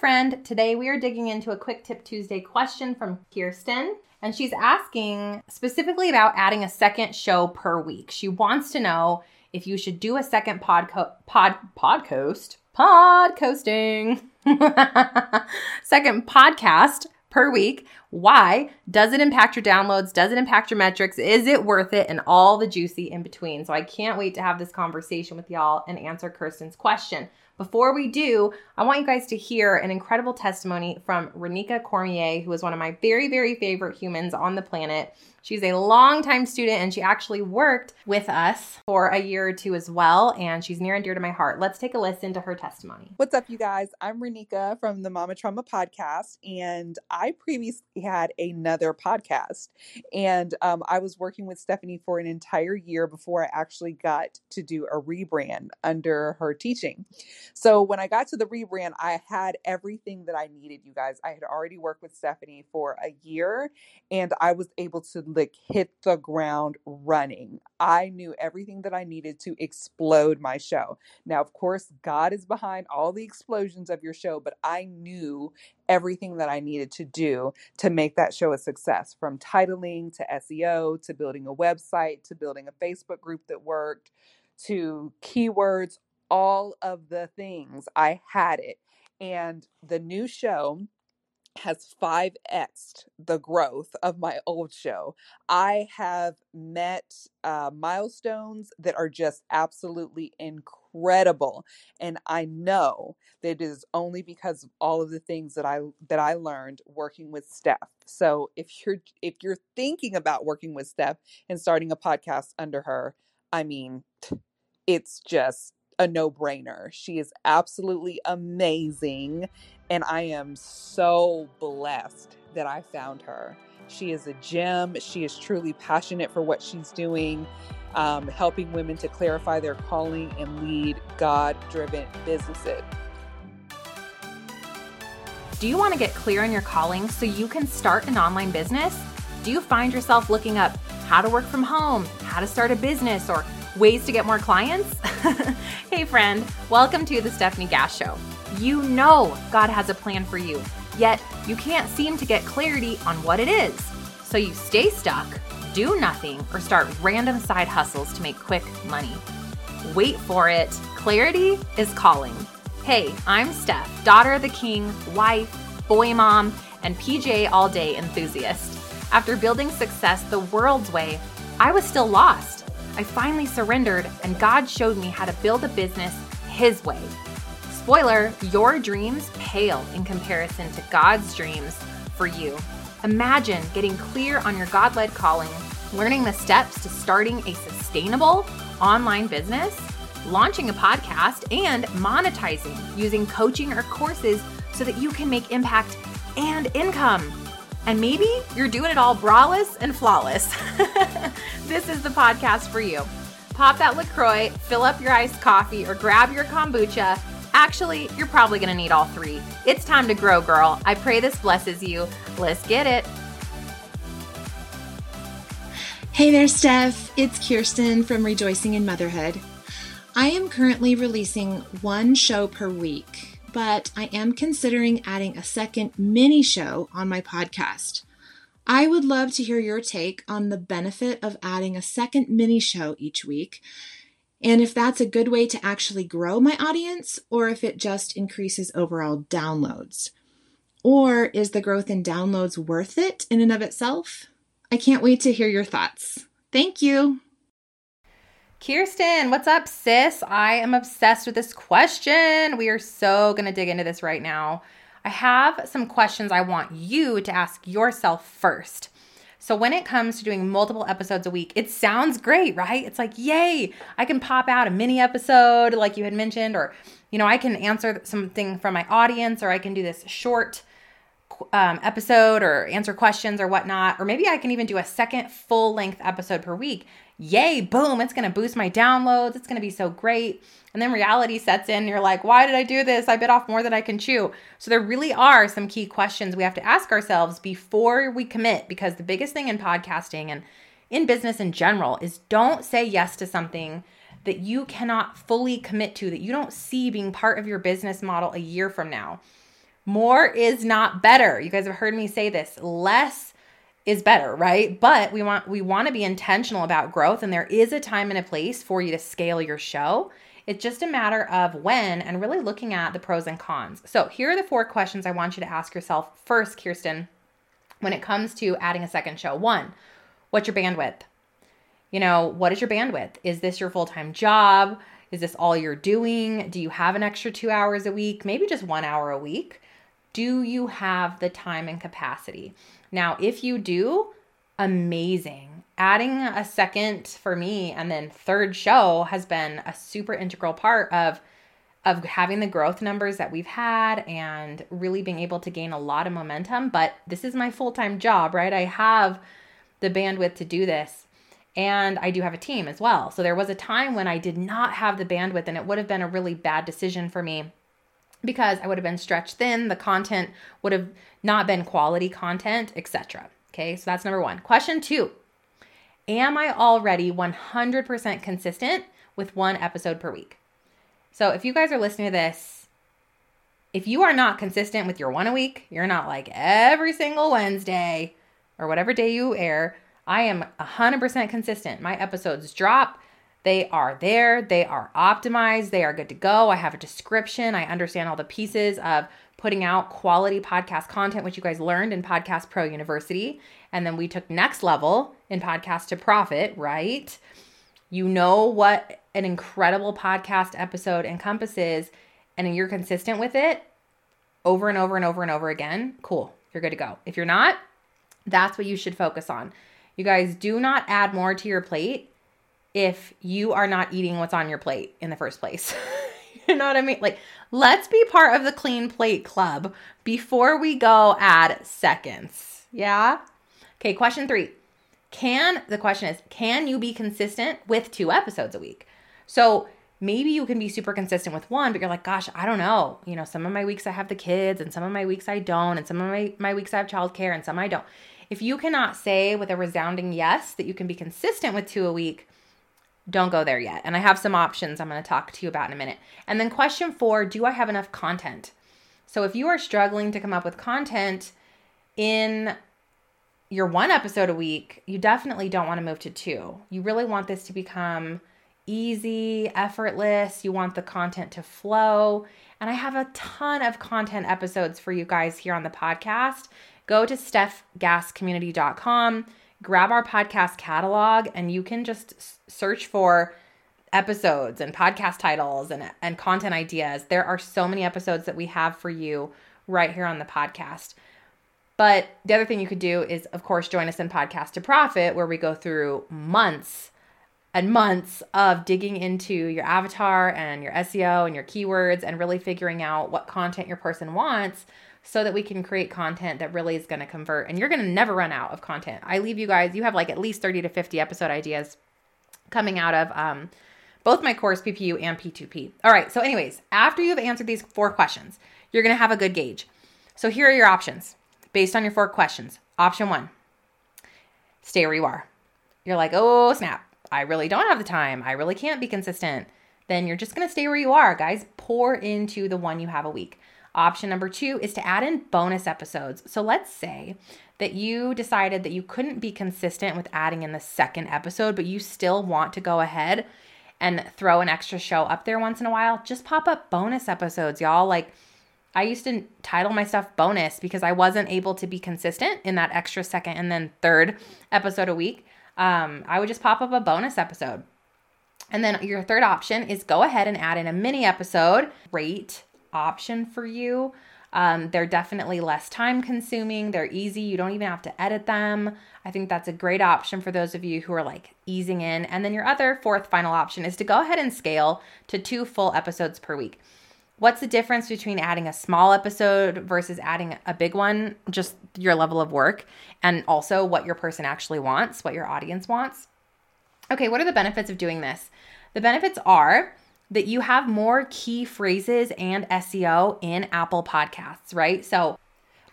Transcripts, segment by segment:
friend. Today we are digging into a quick tip Tuesday question from Kirsten. And she's asking specifically about adding a second show per week. She wants to know if you should do a second podco- pod podcast podcasting second podcast per week. Why? Does it impact your downloads? Does it impact your metrics? Is it worth it? And all the juicy in between. So I can't wait to have this conversation with y'all and answer Kirsten's question. Before we do, I want you guys to hear an incredible testimony from Renika Cormier, who is one of my very, very favorite humans on the planet. She's a longtime student and she actually worked with us for a year or two as well. And she's near and dear to my heart. Let's take a listen to her testimony. What's up, you guys? I'm Renika from the Mama Trauma podcast. And I previously had another podcast. And um, I was working with Stefanie for an entire year before I actually got to do a rebrand under her teaching. So when I got to the rebrand, I had everything that I needed, you guys. I had already worked with Stefanie for a year and I was able to like hit the ground running. I knew everything that I needed to explode my show. Now, of course, God is behind all the explosions of your show, but I knew everything that I needed to do to make that show a success from titling to SEO to building a website to building a Facebook group that worked to keywords, all of the things. I had it. And the new show has 5x the growth of my old show. I have met uh, milestones that are just absolutely incredible, and I know that it is only because of all of the things that I that I learned working with Stef. So if you're if you're thinking about working with Stef and starting a podcast under her, I mean, it's just a no brainer. She is absolutely amazing. And I am so blessed that I found her. She is a gem. She is truly passionate for what she's doing, um, helping women to clarify their calling and lead God driven businesses. Do you want to get clear on your calling so you can start an online business? Do you find yourself looking up how to work from home, how to start a business, or ways to get more clients? hey, friend, welcome to the Stefanie Gass Show. You know God has a plan for you, yet you can't seem to get clarity on what it is. So you stay stuck, do nothing, or start random side hustles to make quick money. Wait for it. Clarity is calling. Hey, I'm Stef, daughter of the king, wife, boy mom, and PJ all day enthusiast. After building success the world's way, I was still lost. I finally surrendered, and God showed me how to build a business His way. Spoiler, your dreams pale in comparison to God's dreams for you. Imagine getting clear on your God led calling, learning the steps to starting a sustainable online business, launching a podcast, and monetizing using coaching or courses so that you can make impact and income. And maybe you're doing it all braless and flawless. this is the podcast for you. Pop that LaCroix, fill up your iced coffee, or grab your kombucha. Actually, you're probably gonna need all three. It's time to grow, girl. I pray this blesses you. Let's get it. Hey there, Stef. It's Kirsten from Rejoicing in Motherhood. I am currently releasing one show per week but I am considering adding a second mini show on my podcast. I would love to hear your take on the benefit of adding a second mini show each week, and if that's a good way to actually grow my audience, or if it just increases overall downloads. Or is the growth in downloads worth it in and of itself? I can't wait to hear your thoughts. Thank you. Kirsten, what's up, sis? I am obsessed with this question. We are so going to dig into this right now. I have some questions I want you to ask yourself first. So, when it comes to doing multiple episodes a week, it sounds great, right? It's like, yay, I can pop out a mini episode, like you had mentioned, or, you know, I can answer something from my audience, or I can do this short um, episode or answer questions or whatnot. Or maybe I can even do a second full length episode per week yay, boom, it's going to boost my downloads. It's going to be so great. And then reality sets in. You're like, why did I do this? I bit off more than I can chew. So there really are some key questions we have to ask ourselves before we commit because the biggest thing in podcasting and in business in general is don't say yes to something that you cannot fully commit to, that you don't see being part of your business model a year from now. More is not better. You guys have heard me say this. Less is better, right? But we want we want to be intentional about growth and there is a time and a place for you to scale your show. It's just a matter of when and really looking at the pros and cons. So, here are the four questions I want you to ask yourself first, Kirsten, when it comes to adding a second show. One, what's your bandwidth? You know, what is your bandwidth? Is this your full time job? Is this all you're doing? Do you have an extra two hours a week? Maybe just one hour a week? Do you have the time and capacity? Now, if you do, amazing. Adding a second for me and then third show has been a super integral part of of having the growth numbers that we've had and really being able to gain a lot of momentum, but this is my full-time job, right? I have the bandwidth to do this. And I do have a team as well. So there was a time when I did not have the bandwidth and it would have been a really bad decision for me because I would have been stretched thin, the content would have not been quality content, etc. Okay, so that's number one. Question two Am I already 100% consistent with one episode per week? So if you guys are listening to this, if you are not consistent with your one a week, you're not like every single Wednesday or whatever day you air, I am 100% consistent. My episodes drop they are there, they are optimized, they are good to go. I have a description, I understand all the pieces of putting out quality podcast content, which you guys learned in Podcast Pro University. And then we took next level in Podcast to Profit, right? You know what an incredible podcast episode encompasses, and you're consistent with it over and over and over and over again. Cool, you're good to go. If you're not, that's what you should focus on. You guys do not add more to your plate if you are not eating what's on your plate in the first place. you know what I mean? Like, let's be part of the clean plate club before we go add seconds. Yeah? Okay, question three. Can, the question is, can you be consistent with two episodes a week? So maybe you can be super consistent with one, but you're like, gosh, I don't know. You know, some of my weeks I have the kids, and some of my weeks I don't, and some of my, my weeks I have childcare, and some I don't. If you cannot say with a resounding yes that you can be consistent with two a week, don't go there yet. And I have some options I'm going to talk to you about in a minute. And then question four Do I have enough content? So if you are struggling to come up with content in your one episode a week, you definitely don't want to move to two. You really want this to become easy, effortless. You want the content to flow. And I have a ton of content episodes for you guys here on the podcast. Go to stefgasscommunity.com grab our podcast catalog and you can just search for episodes and podcast titles and, and content ideas. There are so many episodes that we have for you right here on the podcast. But the other thing you could do is, of course, join us in Podcast to Profit, where we go through months and months of digging into your avatar and your SEO and your keywords and really figuring out what content your person wants so that we can create content that really is going to convert. And you're going to never run out of content. I leave you guys, you have like at least 30 to 50 episode ideas coming out of um, both my course, PPU and P2P. All right. So, anyways, after you've answered these four questions, you're going to have a good gauge. So, here are your options based on your four questions. Option one stay where you are. You're like, oh, snap. I really don't have the time. I really can't be consistent. Then you're just going to stay where you are, guys. Pour into the one you have a week. Option number two is to add in bonus episodes. So let's say that you decided that you couldn't be consistent with adding in the second episode, but you still want to go ahead and throw an extra show up there once in a while. Just pop up bonus episodes, y'all. Like, I used to title my stuff bonus because I wasn't able to be consistent in that extra second and then third episode a week. Um, I would just pop up a bonus episode. And then your third option is go ahead and add in a mini episode. Rate option for you. Um, they're definitely less time consuming. They're easy. You don't even have to edit them. I think that's a great option for those of you who are like easing in. And then your other fourth final option is to go ahead and scale to two full episodes per week. What's the difference between adding a small episode versus adding a big one? Just your level of work and also what your person actually wants, what your audience wants. Okay, what are the benefits of doing this? The benefits are that you have more key phrases and SEO in Apple Podcasts, right? So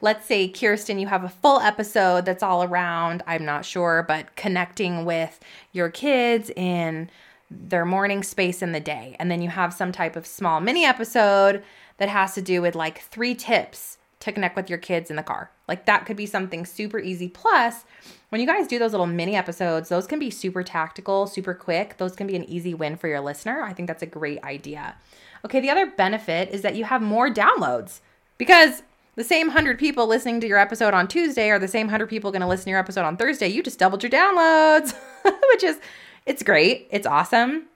let's say, Kirsten, you have a full episode that's all around, I'm not sure, but connecting with your kids in their morning space in the day. And then you have some type of small mini episode that has to do with like three tips to connect with your kids in the car. Like that could be something super easy. Plus, when you guys do those little mini episodes, those can be super tactical, super quick. Those can be an easy win for your listener. I think that's a great idea. Okay, the other benefit is that you have more downloads because the same 100 people listening to your episode on Tuesday are the same 100 people going to listen to your episode on Thursday. You just doubled your downloads, which is it's great. It's awesome.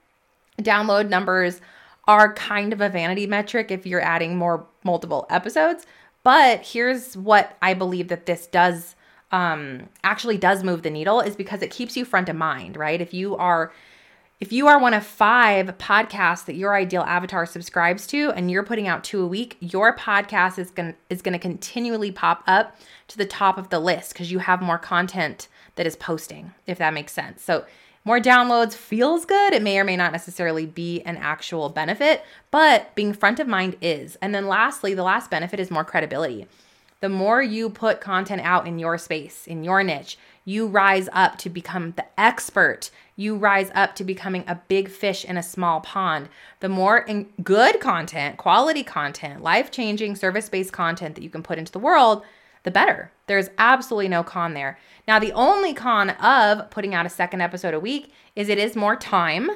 Download numbers are kind of a vanity metric if you're adding more multiple episodes, but here's what I believe that this does um actually does move the needle is because it keeps you front of mind, right? If you are if you are one of five podcasts that your ideal avatar subscribes to and you're putting out two a week, your podcast is going is going to continually pop up to the top of the list because you have more content that is posting, if that makes sense. So, more downloads feels good. It may or may not necessarily be an actual benefit, but being front of mind is. And then lastly, the last benefit is more credibility. The more you put content out in your space, in your niche, you rise up to become the expert. You rise up to becoming a big fish in a small pond. The more good content, quality content, life changing, service based content that you can put into the world, the better. There's absolutely no con there. Now, the only con of putting out a second episode a week is it is more time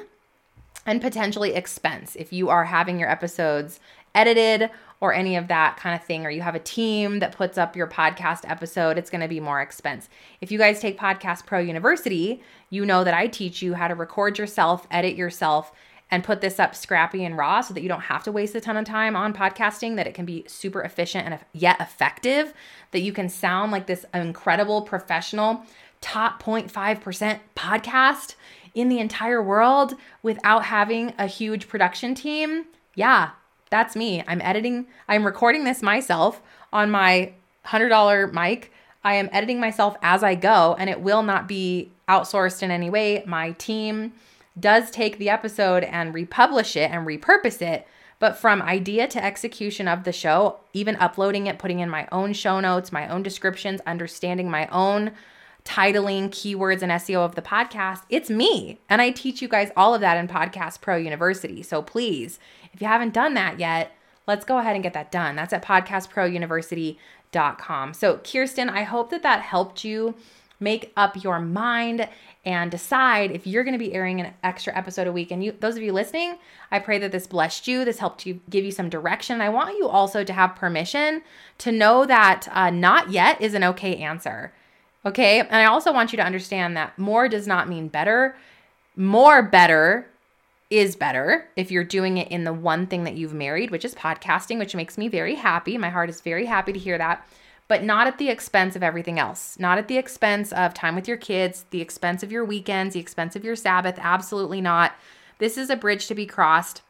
and potentially expense. If you are having your episodes edited or any of that kind of thing, or you have a team that puts up your podcast episode, it's going to be more expense. If you guys take Podcast Pro University, you know that I teach you how to record yourself, edit yourself, and put this up scrappy and raw so that you don't have to waste a ton of time on podcasting, that it can be super efficient and yet effective, that you can sound like this incredible professional top 0.5% podcast in the entire world without having a huge production team. Yeah, that's me. I'm editing, I'm recording this myself on my $100 mic. I am editing myself as I go, and it will not be outsourced in any way. My team does take the episode and republish it and repurpose it. But from idea to execution of the show, even uploading it, putting in my own show notes, my own descriptions, understanding my own titling, keywords, and SEO of the podcast, it's me. And I teach you guys all of that in Podcast Pro University. So please, if you haven't done that yet, let's go ahead and get that done. That's at podcastprouniversity.com. So, Kirsten, I hope that that helped you make up your mind and decide if you're going to be airing an extra episode a week. And you, those of you listening, I pray that this blessed you. This helped you give you some direction. I want you also to have permission to know that uh, not yet is an okay answer. Okay. And I also want you to understand that more does not mean better. More better is better if you're doing it in the one thing that you've married, which is podcasting, which makes me very happy. My heart is very happy to hear that but not at the expense of everything else. Not at the expense of time with your kids, the expense of your weekends, the expense of your Sabbath. Absolutely not. This is a bridge to be crossed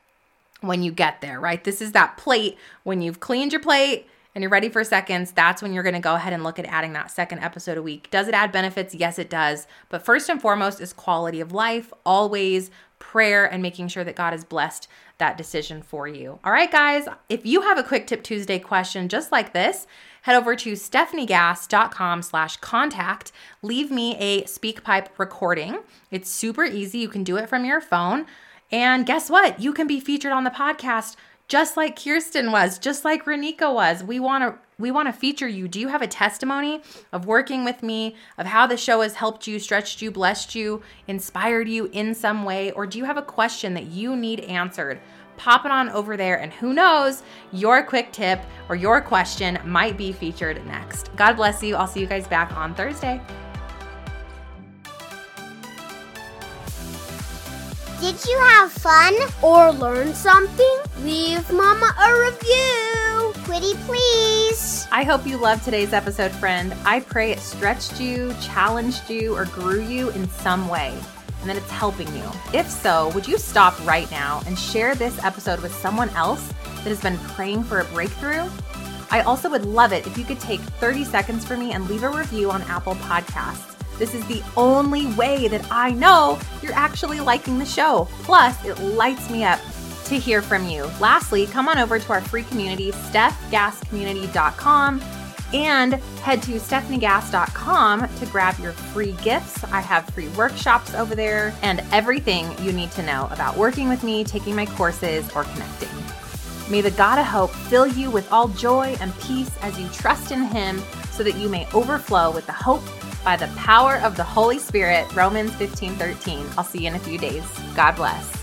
when you get there, right? This is that plate when you've cleaned your plate and you're ready for seconds, that's when you're going to go ahead and look at adding that second episode a week. Does it add benefits? Yes, it does. But first and foremost is quality of life, always prayer, and making sure that God has blessed that decision for you. All right, guys, if you have a quick tip Tuesday question just like this, head over to stefaniegass.com slash contact. Leave me a SpeakPipe recording. It's super easy. You can do it from your phone. And guess what? You can be featured on the podcast just like Kirsten was, just like Renika was. We want to we want to feature you. Do you have a testimony of working with me, of how the show has helped you, stretched you, blessed you, inspired you in some way, or do you have a question that you need answered? pop it on over there, and who knows, your quick tip or your question might be featured next. God bless you. I'll see you guys back on Thursday. Did you have fun or learn something? Leave Mama a review. Pretty please. I hope you loved today's episode, friend. I pray it stretched you, challenged you, or grew you in some way and that it's helping you. If so, would you stop right now and share this episode with someone else that has been praying for a breakthrough? I also would love it if you could take 30 seconds for me and leave a review on Apple Podcasts. This is the only way that I know you're actually liking the show. Plus, it lights me up to hear from you. Lastly, come on over to our free community, stefgasscommunity.com, and head to stefaniegass.com to grab your free gifts. I have free workshops over there and everything you need to know about working with me, taking my courses, or connecting. May the God of hope fill you with all joy and peace as you trust in him so that you may overflow with the hope by the power of the Holy Spirit. Romans 15 13. I'll see you in a few days. God bless.